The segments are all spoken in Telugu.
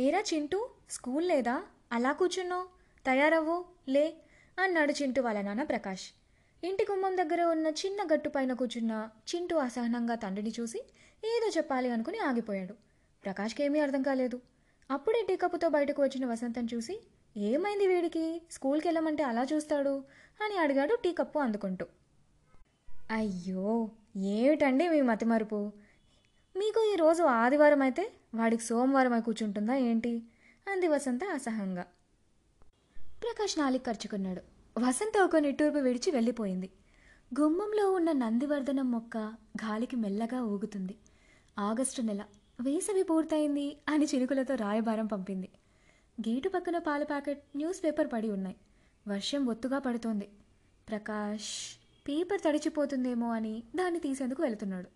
ఏరా చింటూ స్కూల్ లేదా? అలా కూర్చున్నావు? తయారవ్వు? లే అన్నాడు చింటూ వాళ్ళ నాన్న ప్రకాష్. ఇంటి గుమ్మం దగ్గర ఉన్న చిన్న గట్టు పైన కూర్చున్న చింటూ అసహనంగా తండ్రిని చూసి ఏదో చెప్పాలి అనుకుని ఆగిపోయాడు. ప్రకాష్కి ఏమీ అర్థం కాలేదు. అప్పుడే టీకప్పుతో బయటకు వచ్చిన వసంతం చూసి ఏమైంది వీడికి? స్కూల్కి వెళ్ళమంటే అలా చూస్తాడు? అని అడిగాడు టీ కప్పు అందుకుంటూ. అయ్యో ఏమిటండి మీ మతిమరుపు? మీకు ఈరోజు ఆదివారం అయితే వాడికి సోమవారం అయి కూర్చుంటుందా ఏంటి? అంది వసంత అసహంగా. ప్రకాష్ నాలిక్ ఖర్చుకున్నాడు వసంత ఒక నిట్టూర్పు విడిచి వెళ్ళిపోయింది. గుమ్మంలో ఉన్న నందివర్ధనం మొక్క గాలికి మెల్లగా ఊగుతుంది. ఆగస్టు నెల. వేసవి పూర్తయింది అని చిరుకులతో రాయబారం పంపింది. గేటు పక్కన పాల ప్యాకెట్ న్యూస్ పేపర్ పడి ఉన్నాయి. వర్షం ఒత్తుగా పడుతోంది. ప్రకాష్ పేపర్ తడిచిపోతుందేమో అని దాన్ని తీసేందుకు వెళుతున్నాడు.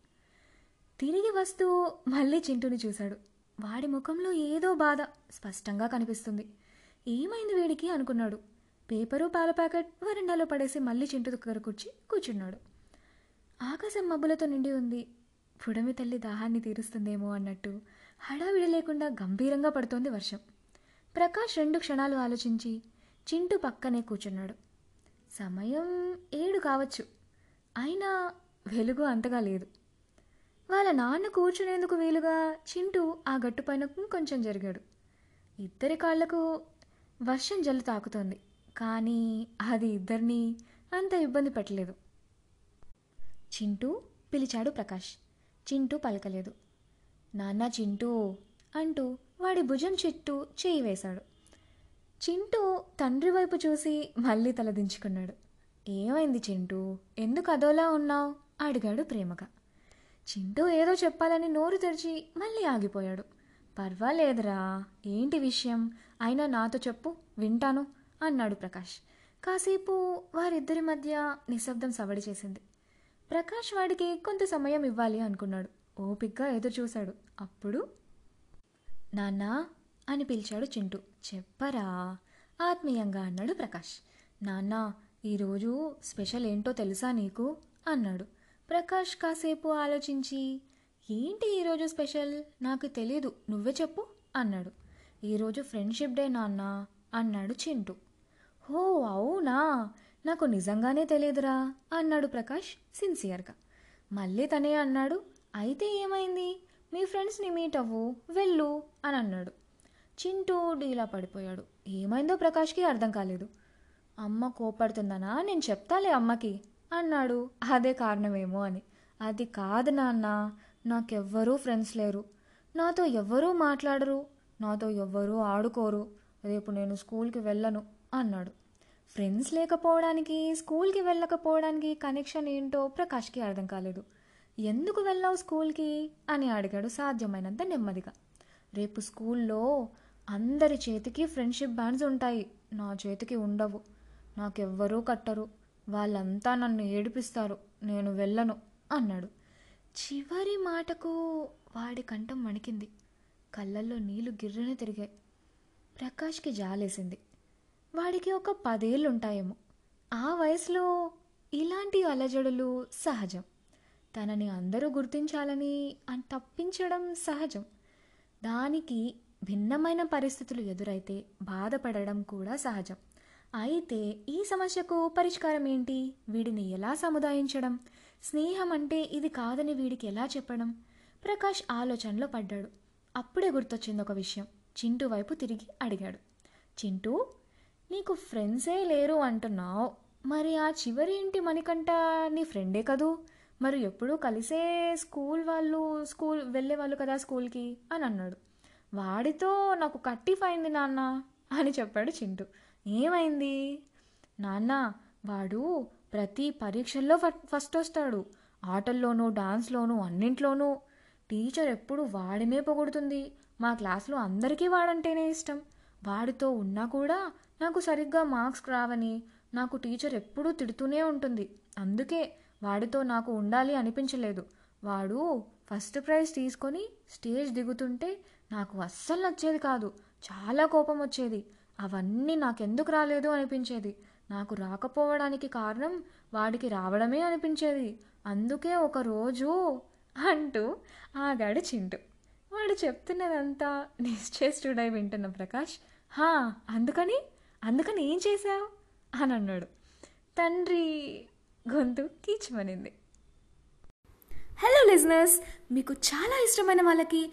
తిరిగి వస్తూ మళ్ళీ చింటూని చూశాడు. వాడి ముఖంలో ఏదో బాధ స్పష్టంగా కనిపిస్తుంది. ఏమైంది వీడికి? అనుకున్నాడు. పేపరు పాల ప్యాకెట్ వరండాలో పడేసి మళ్ళీ చింటు దగ్గర కూర్చి కూర్చున్నాడు. ఆకాశం మబ్బులతో నిండి ఉంది. పుడమి తల్లి దాహాన్ని తీరుస్తుందేమో అన్నట్టు హడావిడి లేకుండా గంభీరంగా పడుతోంది వర్షం. ప్రకాష్ రెండు క్షణాలు ఆలోచించి చింటు పక్కనే కూర్చున్నాడు. సమయం ఏడు కావచ్చు. అయినా వెలుగు అంతగా లేదు. వాళ్ళ నాన్న కూర్చునేందుకు వీలుగా చింటూ ఆ గట్టుపైన కొంచెం జరిగాడు. ఇద్దరి కాళ్ళకు వర్షం జల్లు తాకుతోంది. కానీ అది ఇద్దరిని అంత ఇబ్బంది పెట్టలేదు. చింటూ పిలిచాడు ప్రకాష్. చింటూ పలకలేదు. నాన్న చింటూ అంటూ వాడి భుజం చుట్టూ చేయి వేశాడు. చింటూ తండ్రి వైపు చూసి మళ్ళీ తలదించుకున్నాడు. ఏమైంది చింటూ? ఎందుకు అదోలా ఉన్నావు? అడిగాడు ప్రేమగా. చింటూ ఏదో చెప్పాలని నోరు తెరిచి మళ్ళీ ఆగిపోయాడు. పర్వాలేదురా ఏంటి విషయం? అయినా నాతో చెప్పు వింటాను అన్నాడు ప్రకాష్. కాసేపు వారిద్దరి మధ్య నిశ్శబ్దం సవడి చేసింది. ప్రకాష్ వాడికి కొంత సమయం ఇవ్వాలి అనుకున్నాడు. ఓపిగ్గా ఎదురు చూశాడు అప్పుడు? నాన్నా అని పిలిచాడు చింటూ. చెప్పరా? ఆత్మీయంగా అన్నాడు ప్రకాష్. నాన్న ఈరోజు స్పెషల్ ఏంటో తెలుసా నీకు? అన్నాడు. ప్రకాష్ కాసేపు ఆలోచించి ఏంటి ఈరోజు స్పెషల్? నాకు తెలీదు. నువ్వే చెప్పు అన్నాడు. ఈరోజు ఫ్రెండ్షిప్ డే నాన్న అన్నాడు చింటూ. హో అవునా? నాకు నిజంగానే తెలియదురా అన్నాడు ప్రకాష్ సిన్సియర్గా. మళ్ళీ తనే అన్నాడు అయితే ఏమైంది? మీ ఫ్రెండ్స్ని మీట్ అవ్వు వెళ్ళు అని అన్నాడు. చింటూ డీలా పడిపోయాడు. ఏమైందో ప్రకాష్కి అర్థం కాలేదు. అమ్మ కోపడుతుందనా నేను చెప్తాలే అమ్మకి అన్నాడు. అదే కారణమేమో అని. అది కాదు నాన్న. నాకెవ్వరూ ఫ్రెండ్స్ లేరు. నాతో ఎవ్వరూ మాట్లాడరు. నాతో ఎవ్వరూ ఆడుకోరు. రేపు నేను స్కూల్కి వెళ్ళను అన్నాడు. ఫ్రెండ్స్ లేకపోవడానికి స్కూల్కి వెళ్ళకపోవడానికి కనెక్షన్ ఏంటో ప్రకాష్కి అర్థం కాలేదు. ఎందుకు వెళ్ళావు స్కూల్కి? అని అడిగాడు సాధ్యమైనంత నెమ్మదిగా. రేపు స్కూల్లో అందరి చేతికి ఫ్రెండ్షిప్ బ్యాండ్స్ ఉంటాయి. నా చేతికి ఉండవు. నాకెవ్వరూ కట్టరు. వాళ్ళంతా నన్ను ఏడిపిస్తారు నేను వెళ్ళను అన్నాడు. చివరి మాటకు వాడి కంఠం వణికింది. కళ్ళల్లో నీళ్ళు గిర్రన తిరిగాయి. ప్రకాష్కి జాలేసింది. వాడికి ఒక పదేళ్ళు ఉంటాయేమో ఆ వయసులో ఇలాంటి అలజడులు సహజం. తనని అందరూ గుర్తించాలని అని తప్పించడం సహజం. దానికి భిన్నమైన పరిస్థితులు ఎదురైతే బాధపడడం కూడా సహజం. అయితే ఈ సమస్యకు పరిష్కారం ఏంటి వీడిని ఎలా సముదాయించడం? స్నేహం అంటే ఇది కాదని వీడికి ఎలా చెప్పడం? ప్రకాష్ ఆలోచనలో పడ్డాడు. అప్పుడే గుర్తొచ్చింది ఒక విషయం. చింటూ వైపు తిరిగి అడిగాడు. చింటూ నీకు ఫ్రెండ్సే లేరు అంటున్నావు. మరి ఆ చివరి ఇంటి మణికంట నీ ఫ్రెండే కదూ? మరి ఎప్పుడూ కలిసే స్కూల్ వాళ్ళు స్కూల్ వెళ్ళేవాళ్ళు కదా స్కూల్కి? అని అన్నాడు. వాడితో నాకు కట్టి అయింది నాన్న అని చెప్పాడు చింటూ. ఏమైంది? నాన్న వాడు ప్రతి పరీక్షల్లో ఫస్ట్ వస్తాడు. ఆటల్లోనూ డాన్స్లోనూ అన్నింట్లోనూ. టీచర్ ఎప్పుడు వాడినే పొగుడుతుంది. మా క్లాస్లో అందరికీ వాడంటేనే ఇష్టం. వాడితో ఉన్నా కూడా నాకు సరిగ్గా మార్క్స్ రావని. నాకు టీచర్ ఎప్పుడూ తిడుతూనే ఉంటుంది. అందుకే వాడితో నాకు ఉండాలి అనిపించలేదు. వాడు ఫస్ట్ ప్రైజ్ తీసుకొని స్టేజ్ దిగుతుంటే నాకు అస్సలు నచ్చేది కాదు. చాలా కోపం వచ్చేది. అవన్నీ నాకెందుకు రాలేదు అనిపించేది. నాకు రాకపోవడానికి కారణం వాడికి రావడమే అనిపించేది. అందుకే ఒక రోజు అంటూ ఆగాడు చింటూ. వాడు చెప్తున్నదంతా నిశ్చేష్టుడై వింటున్న ప్రకాష్ హా అందుకని? అందుకని ఏం చేశావు? అని అన్నాడు. తండ్రి గొంతు కీచమనింది. హలో లిజనర్స్ మీకు చాలా ఇష్టమైన వాళ్ళకి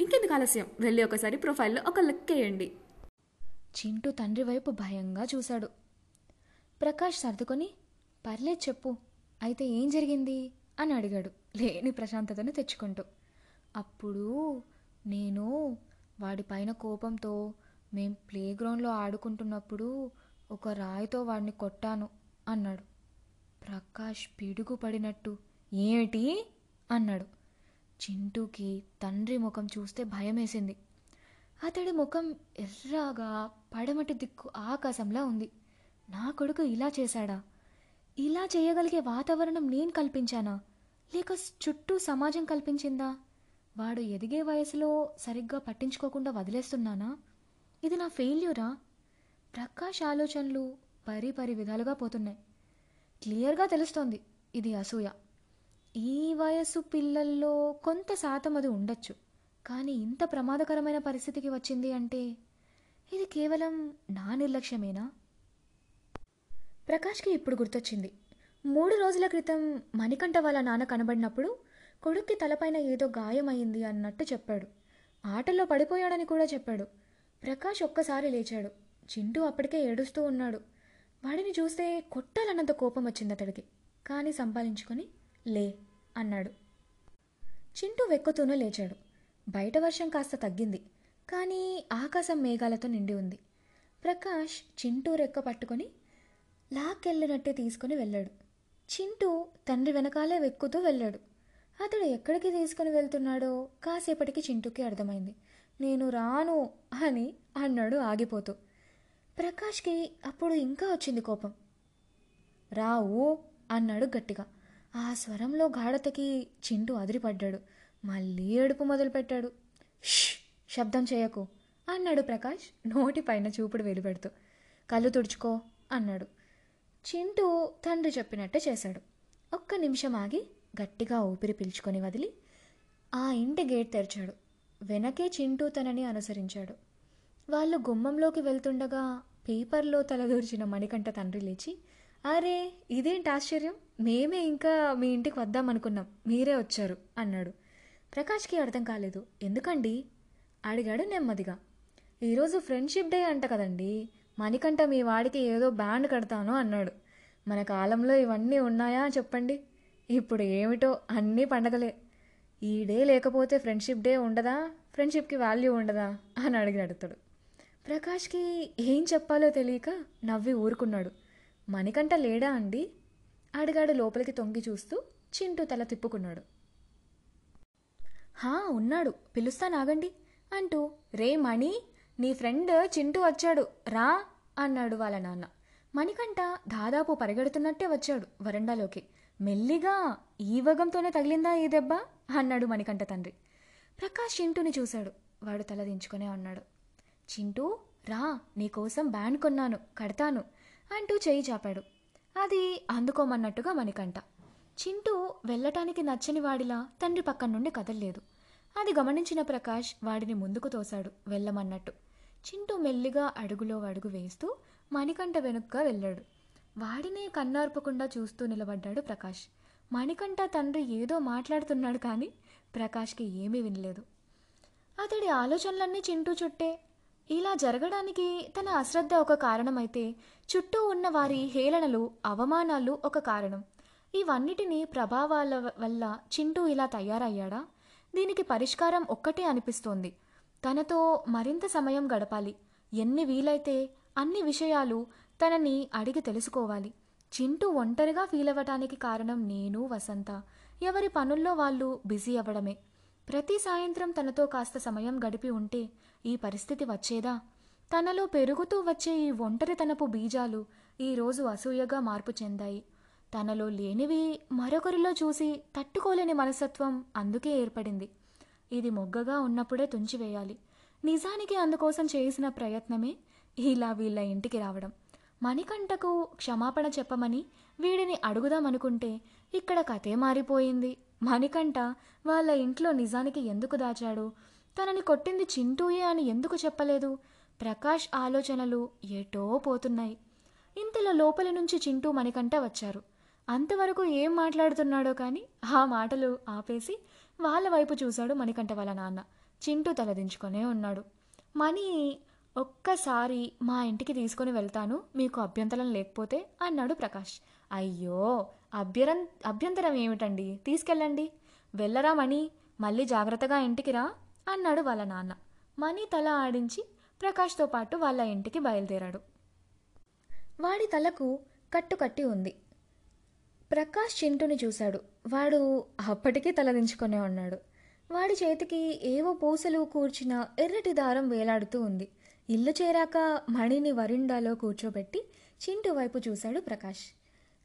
ఇంకెందుకు ఆలస్యం? వెళ్ళి ఒకసారి ప్రొఫైల్లో ఒక లుక్ వేయండి. చింటూ తండ్రి వైపు భయంగా చూశాడు. ప్రకాష్ సర్దుకొని పర్లేదు చెప్పు అయితే ఏం జరిగింది? అని అడిగాడు లేని ప్రశాంతతను తెచ్చుకుంటూ. అప్పుడు నేను వాడిపైన కోపంతో మేం ప్లే గ్రౌండ్లో ఆడుకుంటున్నప్పుడు ఒక రాయితో వాడిని కొట్టాను అన్నాడు. ప్రకాష్ పిడుగు పడినట్టు ఏమిటి? అన్నాడు. చింటూకి తండ్రి ముఖం చూస్తే భయమేసింది. అతడి ముఖం ఎర్రగా పడమటి దిక్కు ఆకాశంలా ఉంది. నా కొడుకు ఇలా చేశాడా? ఇలా చేయగలిగే వాతావరణం నేను కల్పించానా? లేక చుట్టూ సమాజం కల్పించిందా? వాడు ఎదిగే వయసులో సరిగ్గా పట్టించుకోకుండా వదిలేస్తున్నానా? ఇది నా ఫెయిల్యూరా? ప్రకాష్ ఆలోచనలు పరి పరి విధాలుగా పోతున్నాయి. క్లియర్గా తెలుస్తోంది ఇది అసూయ. ఈ వయసు పిల్లల్లో కొంత శాతం అది ఉండొచ్చు. కానీ ఇంత ప్రమాదకరమైన పరిస్థితికి వచ్చింది అంటే ఇది కేవలం నా నిర్లక్ష్యమేనా? ప్రకాష్కి ఇప్పుడు గుర్తొచ్చింది. మూడు రోజుల క్రితం మణికంఠ వాళ్ళ నాన్న కనబడినప్పుడు కొడుక్కి తలపైన ఏదో గాయమైంది అన్నట్టు చెప్పాడు. ఆటల్లో పడిపోయాడని కూడా చెప్పాడు. ప్రకాష్ ఒక్కసారి లేచాడు. చింటూ అప్పటికే ఏడుస్తూ ఉన్నాడు. వాడిని చూస్తే కొట్టాలన్నంత కోపం వచ్చింది అతడికి. కానీ సంపాదించుకొని లే అన్నాడు. చింటూ వెక్కుతూనే లేచాడు. బయట వర్షం కాస్త తగ్గింది. కానీ ఆకాశం మేఘాలతో నిండి ఉంది. ప్రకాష్ చింటూ రెక్క పట్టుకొని లాక్కెళ్ళినట్టే తీసుకుని వెళ్ళాడు. చింటూ తండ్రి వెనకాలే వెక్కుతూ వెళ్ళాడు. అతడు ఎక్కడికి తీసుకుని వెళ్తున్నాడో కాసేపటికి చింటూకి అర్థమైంది. నేను రాను అని అన్నాడు ఆగిపోతూ. ప్రకాష్కి అప్పుడు ఇంకా వచ్చింది కోపం. రావు అన్నాడు గట్టిగా. ఆ స్వరంలో గాఢతకి చింటూ అదిరిపడ్డాడు. మళ్ళీ ఏడుపు మొదలుపెట్టాడు. ష్ శబ్దం చేయకు అన్నాడు ప్రకాష్ నోటిపైన చూపుడు వెలుపెడుతూ. కళ్ళు తుడుచుకో అన్నాడు. చింటూ తండ్రి చెప్పినట్టే చేశాడు. ఒక్క నిమిషం ఆగి గట్టిగా ఊపిరి పీల్చుకొని వదిలి ఆ ఇంటి గేట్ తెరిచాడు. వెనకే చింటూ తనని అనుసరించాడు. వాళ్ళు గుమ్మంలోకి వెళ్తుండగా పేపర్లో తలదూర్చిన మణికంఠ తండ్రి లేచి అరే ఇదేంటి ఆశ్చర్యం? మేమే ఇంకా మీ ఇంటికి వద్దాం అనుకున్నాం. మీరే వచ్చారు అన్నాడు. ప్రకాష్కి అర్థం కాలేదు. ఎందుకండి? అడిగాడు నెమ్మదిగా. ఈరోజు ఫ్రెండ్షిప్ డే అంట కదండి. మణికంఠ మీ వాడికి ఏదో బ్యాండ్ కడతాను అన్నాడు. మన కాలంలో ఇవన్నీ ఉన్నాయా చెప్పండి? ఇప్పుడు ఏమిటో అన్నీ పండగలే. ఈ డే లేకపోతే ఫ్రెండ్షిప్ డే ఉండదా? ఫ్రెండ్షిప్కి వాల్యూ ఉండదా? అని అడిగి అడుగుతాడు ప్రకాష్కి ఏం చెప్పాలో తెలియక నవ్వి ఊరుకున్నాడు. మణికంఠ లేడా అండి? అడిగాడు లోపలికి తొంగి చూస్తూ చింటూ తల తిప్పుకున్నాడు. హా ఉన్నాడు. పిలుస్తానాగండి అంటూ రే మణి నీ ఫ్రెండ్ చింటూ వచ్చాడు. రా అన్నాడు వాళ్ళ నాన్న. మణికంఠ దాదాపు పరిగెడుతున్నట్టే వచ్చాడు వరండాలోకి. మెల్లిగా ఈ వగంతోనే తగిలిందా ఈ దెబ్బ? అన్నాడు మణికంఠ తండ్రి. ప్రకాష్ చింటూని చూశాడు. వాడు తల దించుకునే అన్నాడు చింటూ రా నీకోసం బ్యాండ్ కొన్నాను కడతాను. అంటూ చేయి చాపాడు. అది అందుకోమన్నట్టుగా మణికంఠ. చింటూ వెళ్ళటానికి నచ్చని వాడిలా తండ్రి పక్కన నుండి కదల్లేదు. అది గమనించిన ప్రకాష్ వాడిని ముందుకు తోశాడు వెళ్ళమన్నట్టు. చింటూ మెల్లిగా అడుగులో అడుగు వేస్తూ మణికంఠ వెనుక్గా వెళ్ళాడు. వాడినే కన్నార్పకుండా చూస్తూ నిలబడ్డాడు ప్రకాష్. మణికంఠ తండ్రి ఏదో మాట్లాడుతున్నాడు కానీ ప్రకాష్కి ఏమీ వినలేదు. అతడి ఆలోచనలన్నీ చింటూ చుట్టే ఇలా జరగడానికి తన అశ్రద్ధ ఒక కారణమైతే చుట్టూ ఉన్న వారి హేళనలు అవమానాలు ఒక కారణం. ఇవన్నిటినీ ప్రభావాల వల్ల చింటూ ఇలా తయారయ్యాడా? దీనికి పరిష్కారం ఒక్కటే అనిపిస్తోంది. తనతో మరింత సమయం గడపాలి. ఎన్ని వీలైతే అన్ని విషయాలు తనని అడిగి తెలుసుకోవాలి. చింటూ ఒంటరిగా ఫీల్ అవ్వటానికి కారణం నేను వసంత. ఎవరి పనుల్లో వాళ్ళు బిజీ అవ్వడమే. ప్రతి సాయంత్రం తనతో కాస్త సమయం గడిపి ఉంటే ఈ పరిస్థితి వచ్చేదా? తనలో పెరుగుతూ వచ్చే ఈ ఒంటరితనపు బీజాలు ఈరోజు అసూయగా మార్పు చెందాయి. తనలో లేనివి మరొకరిలో చూసి తట్టుకోలేని మనసత్వం అందుకే ఏర్పడింది. ఇది మొగ్గగా ఉన్నప్పుడే తుంచివేయాలి. నిజానికి అందుకోసం చేసిన ప్రయత్నమే ఇలా వీళ్ళ ఇంటికి రావడం. మణికంఠకు క్షమాపణ చెప్పమని వీడిని అడుగుదామనుకుంటే ఇక్కడ కథే మారిపోయింది. మణికంఠ వాళ్ళ ఇంట్లో నిజానికి ఎందుకు దాచాడు? తనని కొట్టింది చింటూయే అని ఎందుకు చెప్పలేదు? ప్రకాష్ ఆలోచనలు ఏటో పోతున్నాయి. ఇంతలో లోపలి నుంచి చింటూ మణికంఠ వచ్చారు. అంతవరకు ఏం మాట్లాడుతున్నాడో కానీ ఆ మాటలు ఆపేసి వాళ్ళ వైపు చూశాడు మణికంఠ వాళ్ళ నాన్న. చింటూ తలదించుకొనే ఉన్నాడు. మణి ఒక్కసారి మా ఇంటికి తీసుకొని వెళ్తాను మీకు అభ్యంతరం లేకపోతే అన్నాడు ప్రకాష్. అయ్యో అభ్యరం అభ్యంతరం ఏమిటండి? తీసుకెళ్ళండి. వెళ్ళరా మణి మళ్ళీ జాగ్రత్తగా ఇంటికి రా. అన్నాడు వాళ్ళ నాన్న. మనీ తల ఆడించి ప్రకాష్తో పాటు వాళ్ళ ఇంటికి బయలుదేరాడు. వాడి తలకు కట్టు కట్టి ఉంది. ప్రకాష్ చింటుని చూశాడు. వాడు అప్పటికీ తలదించుకునే ఉన్నాడు. వాడి చేతికి ఏవో పూసలు కూర్చిన ఎర్రటి దారం వేలాడుతూ ఉంది. ఇల్లు చేరాక మణిని వరిండాలో కూర్చోబెట్టి చింటు వైపు చూశాడు ప్రకాష్.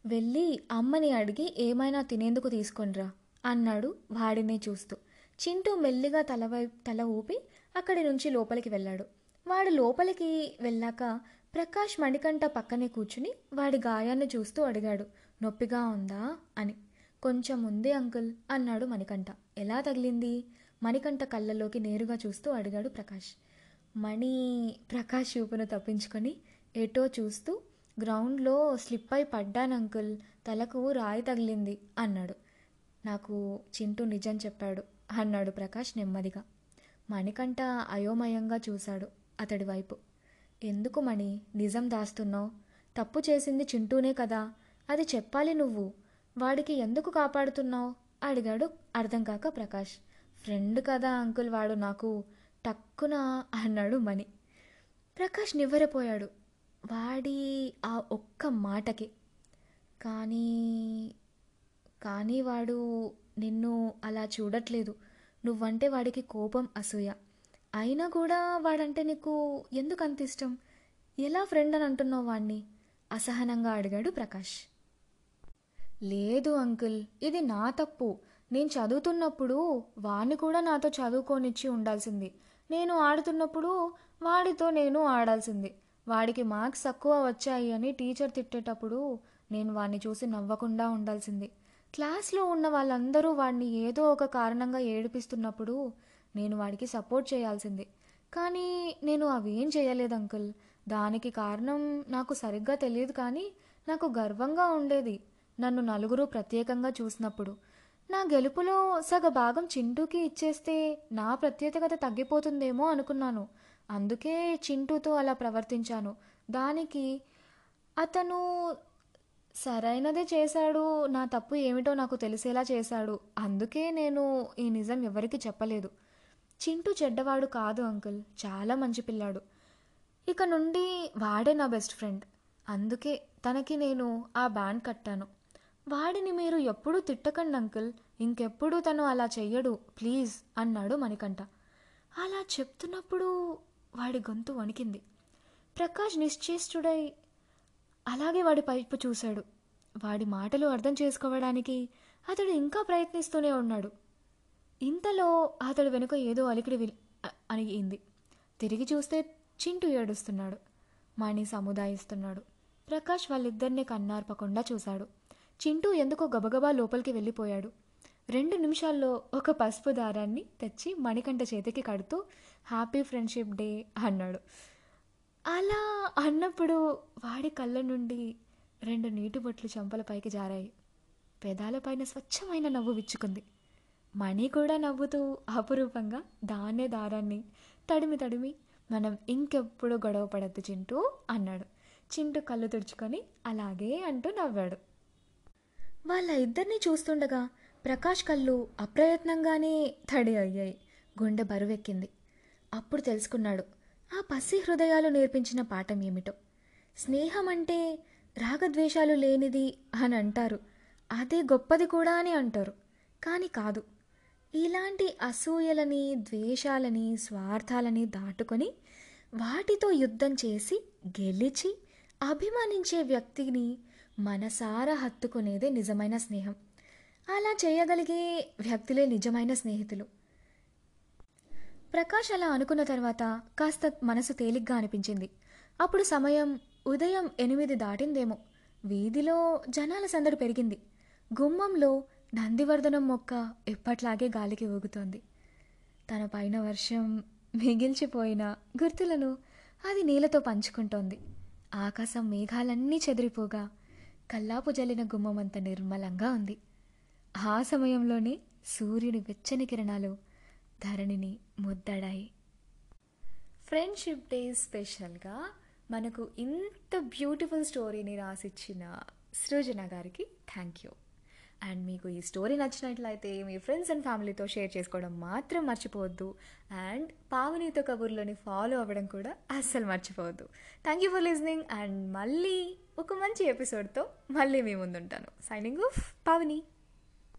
వెళ్ళి అమ్మని అడిగి ఏమైనా తినేందుకు తీసుకొనిరా అన్నాడు వాడిని చూస్తూ. చింటూ మెల్లిగా తల తల ఊపి అక్కడి నుంచి లోపలికి వెళ్ళాడు. వాడు లోపలికి వెళ్ళాక ప్రకాష్ మణికంఠ పక్కనే కూర్చుని వాడి గాయాన్ని చూస్తూ అడిగాడు నొప్పిగా ఉందా? అని. కొంచెం ఉంది అంకుల్ అన్నాడు మణికంఠ. ఎలా తగిలింది? మణికంఠ కళ్ళలోకి నేరుగా చూస్తూ అడిగాడు ప్రకాష్. మణి ప్రకాష్ చూపును తప్పించుకొని ఎటో చూస్తూ గ్రౌండ్లో స్లిప్ అయి పడ్డాను అంకుల్ తలకు రాయి తగిలింది అన్నాడు. నాకు చింటూ నిజం చెప్పాడు. అన్నాడు ప్రకాష్ నెమ్మదిగా. మణికంట అయోమయంగా చూశాడు అతడి వైపు. ఎందుకు మణి? నిజం దాస్తున్నావు. తప్పు చేసింది చింటూనే కదా. అది చెప్పాలి నువ్వు. వాడికి ఎందుకు కాపాడుతున్నావు? అడిగాడు అర్థం కాక ప్రకాష్. ఫ్రెండ్ కదా అంకుల్ వాడు నాకు. టక్కున అన్నాడు మణి. ప్రకాష్ నివ్వరపోయాడు. వాడి ఆ ఒక్క మాటకి. కానీ కానీ వాడు నిన్ను అలా చూడట్లేదు. నువ్వంటే వాడికి కోపం అసూయ. అయినా కూడా వాడంటే నీకు ఎందుకు అంత ఇష్టం? ఎలా ఫ్రెండ్ అని అంటున్నావు వాణ్ణి? అసహనంగా అడిగాడు ప్రకాష్. లేదు అంకుల్ ఇది నా తప్పు. నేను చదువుతున్నప్పుడు వాణ్ణి కూడా నాతో చదువుకోనిచ్చి ఉండాల్సింది. నేను ఆడుతున్నప్పుడు వాడితో నేను ఆడాల్సింది. వాడికి మార్క్స్ తక్కువ వచ్చాయి అని టీచర్ తిట్టేటప్పుడు నేను వాడిని చూసి నవ్వకుండా ఉండాల్సింది. క్లాస్లో ఉన్న వాళ్ళందరూ వాడిని ఏదో ఒక కారణంగా ఏడిపిస్తున్నప్పుడు నేను వాడికి సపోర్ట్ చేయాల్సింది. కానీ నేను అవేం చేయలేదు అంకుల్. దానికి కారణం నాకు సరిగ్గా తెలియదు కానీ నాకు గర్వంగా ఉండేది నన్ను నలుగురు ప్రత్యేకంగా చూసినప్పుడు. నా గెలుపులో సగ భాగం చింటూకి ఇచ్చేస్తే నా ప్రత్యేకత తగ్గిపోతుందేమో అనుకున్నాను. అందుకే చింటూతో అలా ప్రవర్తించాను. దానికి అతను సరైనదే చేశాడు నా తప్పు ఏమిటో నాకు తెలిసేలా చేశాడు. అందుకే నేను ఈ నిజం ఎవరికి చెప్పలేదు. చింటూ చెడ్డవాడు కాదు అంకుల్ చాలా మంచి పిల్లాడు. ఇక నుండి వాడే నా బెస్ట్ ఫ్రెండ్. అందుకే తనకి నేను ఆ బ్యాండ్ కట్టాను. వాడిని మీరు ఎప్పుడూ తిట్టకండి అంకుల్ ఇంకెప్పుడు తను అలా చెయ్యడు ప్లీజ్ అన్నాడు మణికంఠ. అలా చెప్తున్నప్పుడు వాడి గొంతు వణికింది. ప్రకాష్ నిశ్చేష్టుడై అలాగే వాడి పైపు చూశాడు. వాడి మాటలు అర్థం చేసుకోవడానికి అతడు ఇంకా ప్రయత్నిస్తూనే ఉన్నాడు. ఇంతలో అతడు వెనుక ఏదో అలికిడి విల్ అనిగింది తిరిగి చూస్తే చింటూ ఏడుస్తున్నాడు. మణి సముదాయిస్తున్నాడు. ప్రకాష్ వాళ్ళిద్దరినీ కన్నార్పకుండా చూశాడు. చింటూ ఎందుకో గబగబా లోపలికి వెళ్ళిపోయాడు. రెండు నిమిషాల్లో ఒక పసుపు దారాన్ని తెచ్చి మణికంఠ చేతికి కడుతూ హ్యాపీ ఫ్రెండ్షిప్ డే అన్నాడు. అలా అన్నప్పుడు వాడి కళ్ళ నుండి రెండు నీటి బొట్లు చెంపలపైకి జారాయి. పెదాలపైన స్వచ్ఛమైన నవ్వు విచ్చుకుంది. మణి కూడా నవ్వుతూ అపురూపంగా దాన్నే దారాన్ని తడిమి తడిమి మనం ఇంకెప్పుడు గొడవ పడద్దు చింటూ అన్నాడు. చింటూ కళ్ళు తుడుచుకొని అలాగే అంటూ నవ్వాడు. వాళ్ళ ఇద్దరిని చూస్తుండగా ప్రకాష్ కళ్ళు అప్రయత్నంగానే తడి అయ్యాయి. గుండె బరువెక్కింది. అప్పుడు తెలుసుకున్నాడు ఆ పసి హృదయాలు నేర్పించిన పాఠం ఏమిటో. స్నేహం అంటే రాగద్వేషాలు లేనిది అని అంటారు. అదే గొప్పది కూడా అని అంటారు. కానీ కాదు. ఇలాంటి అసూయలని ద్వేషాలని స్వార్థాలని దాటుకొని వాటితో యుద్ధం చేసి గెలిచి అభిమానించే వ్యక్తిని మనసారా హత్తుకునేదే నిజమైన స్నేహం. అలా చేయగలిగే వ్యక్తులే నిజమైన స్నేహితులు. ప్రకాష్ అలా అనుకున్న తర్వాత కాస్త మనసు తేలిగ్గా అనిపించింది. అప్పుడు సమయం ఉదయం ఎనిమిది దాటిందేమో. వీధిలో జనాల సందడి పెరిగింది. గుమ్మంలో నందివర్ధనం మొక్క ఎప్పట్లాగే గాలికి ఊగుతోంది. తన పైన వర్షం మిగిల్చిపోయిన గుర్తులను అది నీళ్ళతో పంచుకుంటోంది. ఆకాశం మేఘాలన్నీ చెదిరిపోగా కల్లాపు జల్లిన గుమ్మమంత నిర్మలంగా ఉంది. ఆ సమయంలోనే సూర్యుని వెచ్చని కిరణాలు ధరణిని ముద్దడాయి. ఫ్రెండ్షిప్ డే స్పెషల్గా మనకు ఇంత బ్యూటిఫుల్ స్టోరీని రాసిచ్చిన సృజన గారికి థ్యాంక్ యూ. అండ్ మీకు ఈ స్టోరీ నచ్చినట్లయితే మీ ఫ్రెండ్స్ అండ్ ఫ్యామిలీతో షేర్ చేసుకోవడం మాత్రం మర్చిపోవద్దు. అండ్ పావనీతో కబుర్లోని ఫాలో అవ్వడం కూడా అస్సలు మర్చిపోవద్దు. Thank you for listening and మళ్ళీ ఒక మంచి ఎపిసోడ్తో మళ్ళీ మీ ముందుంటాను. Signing off Pavani.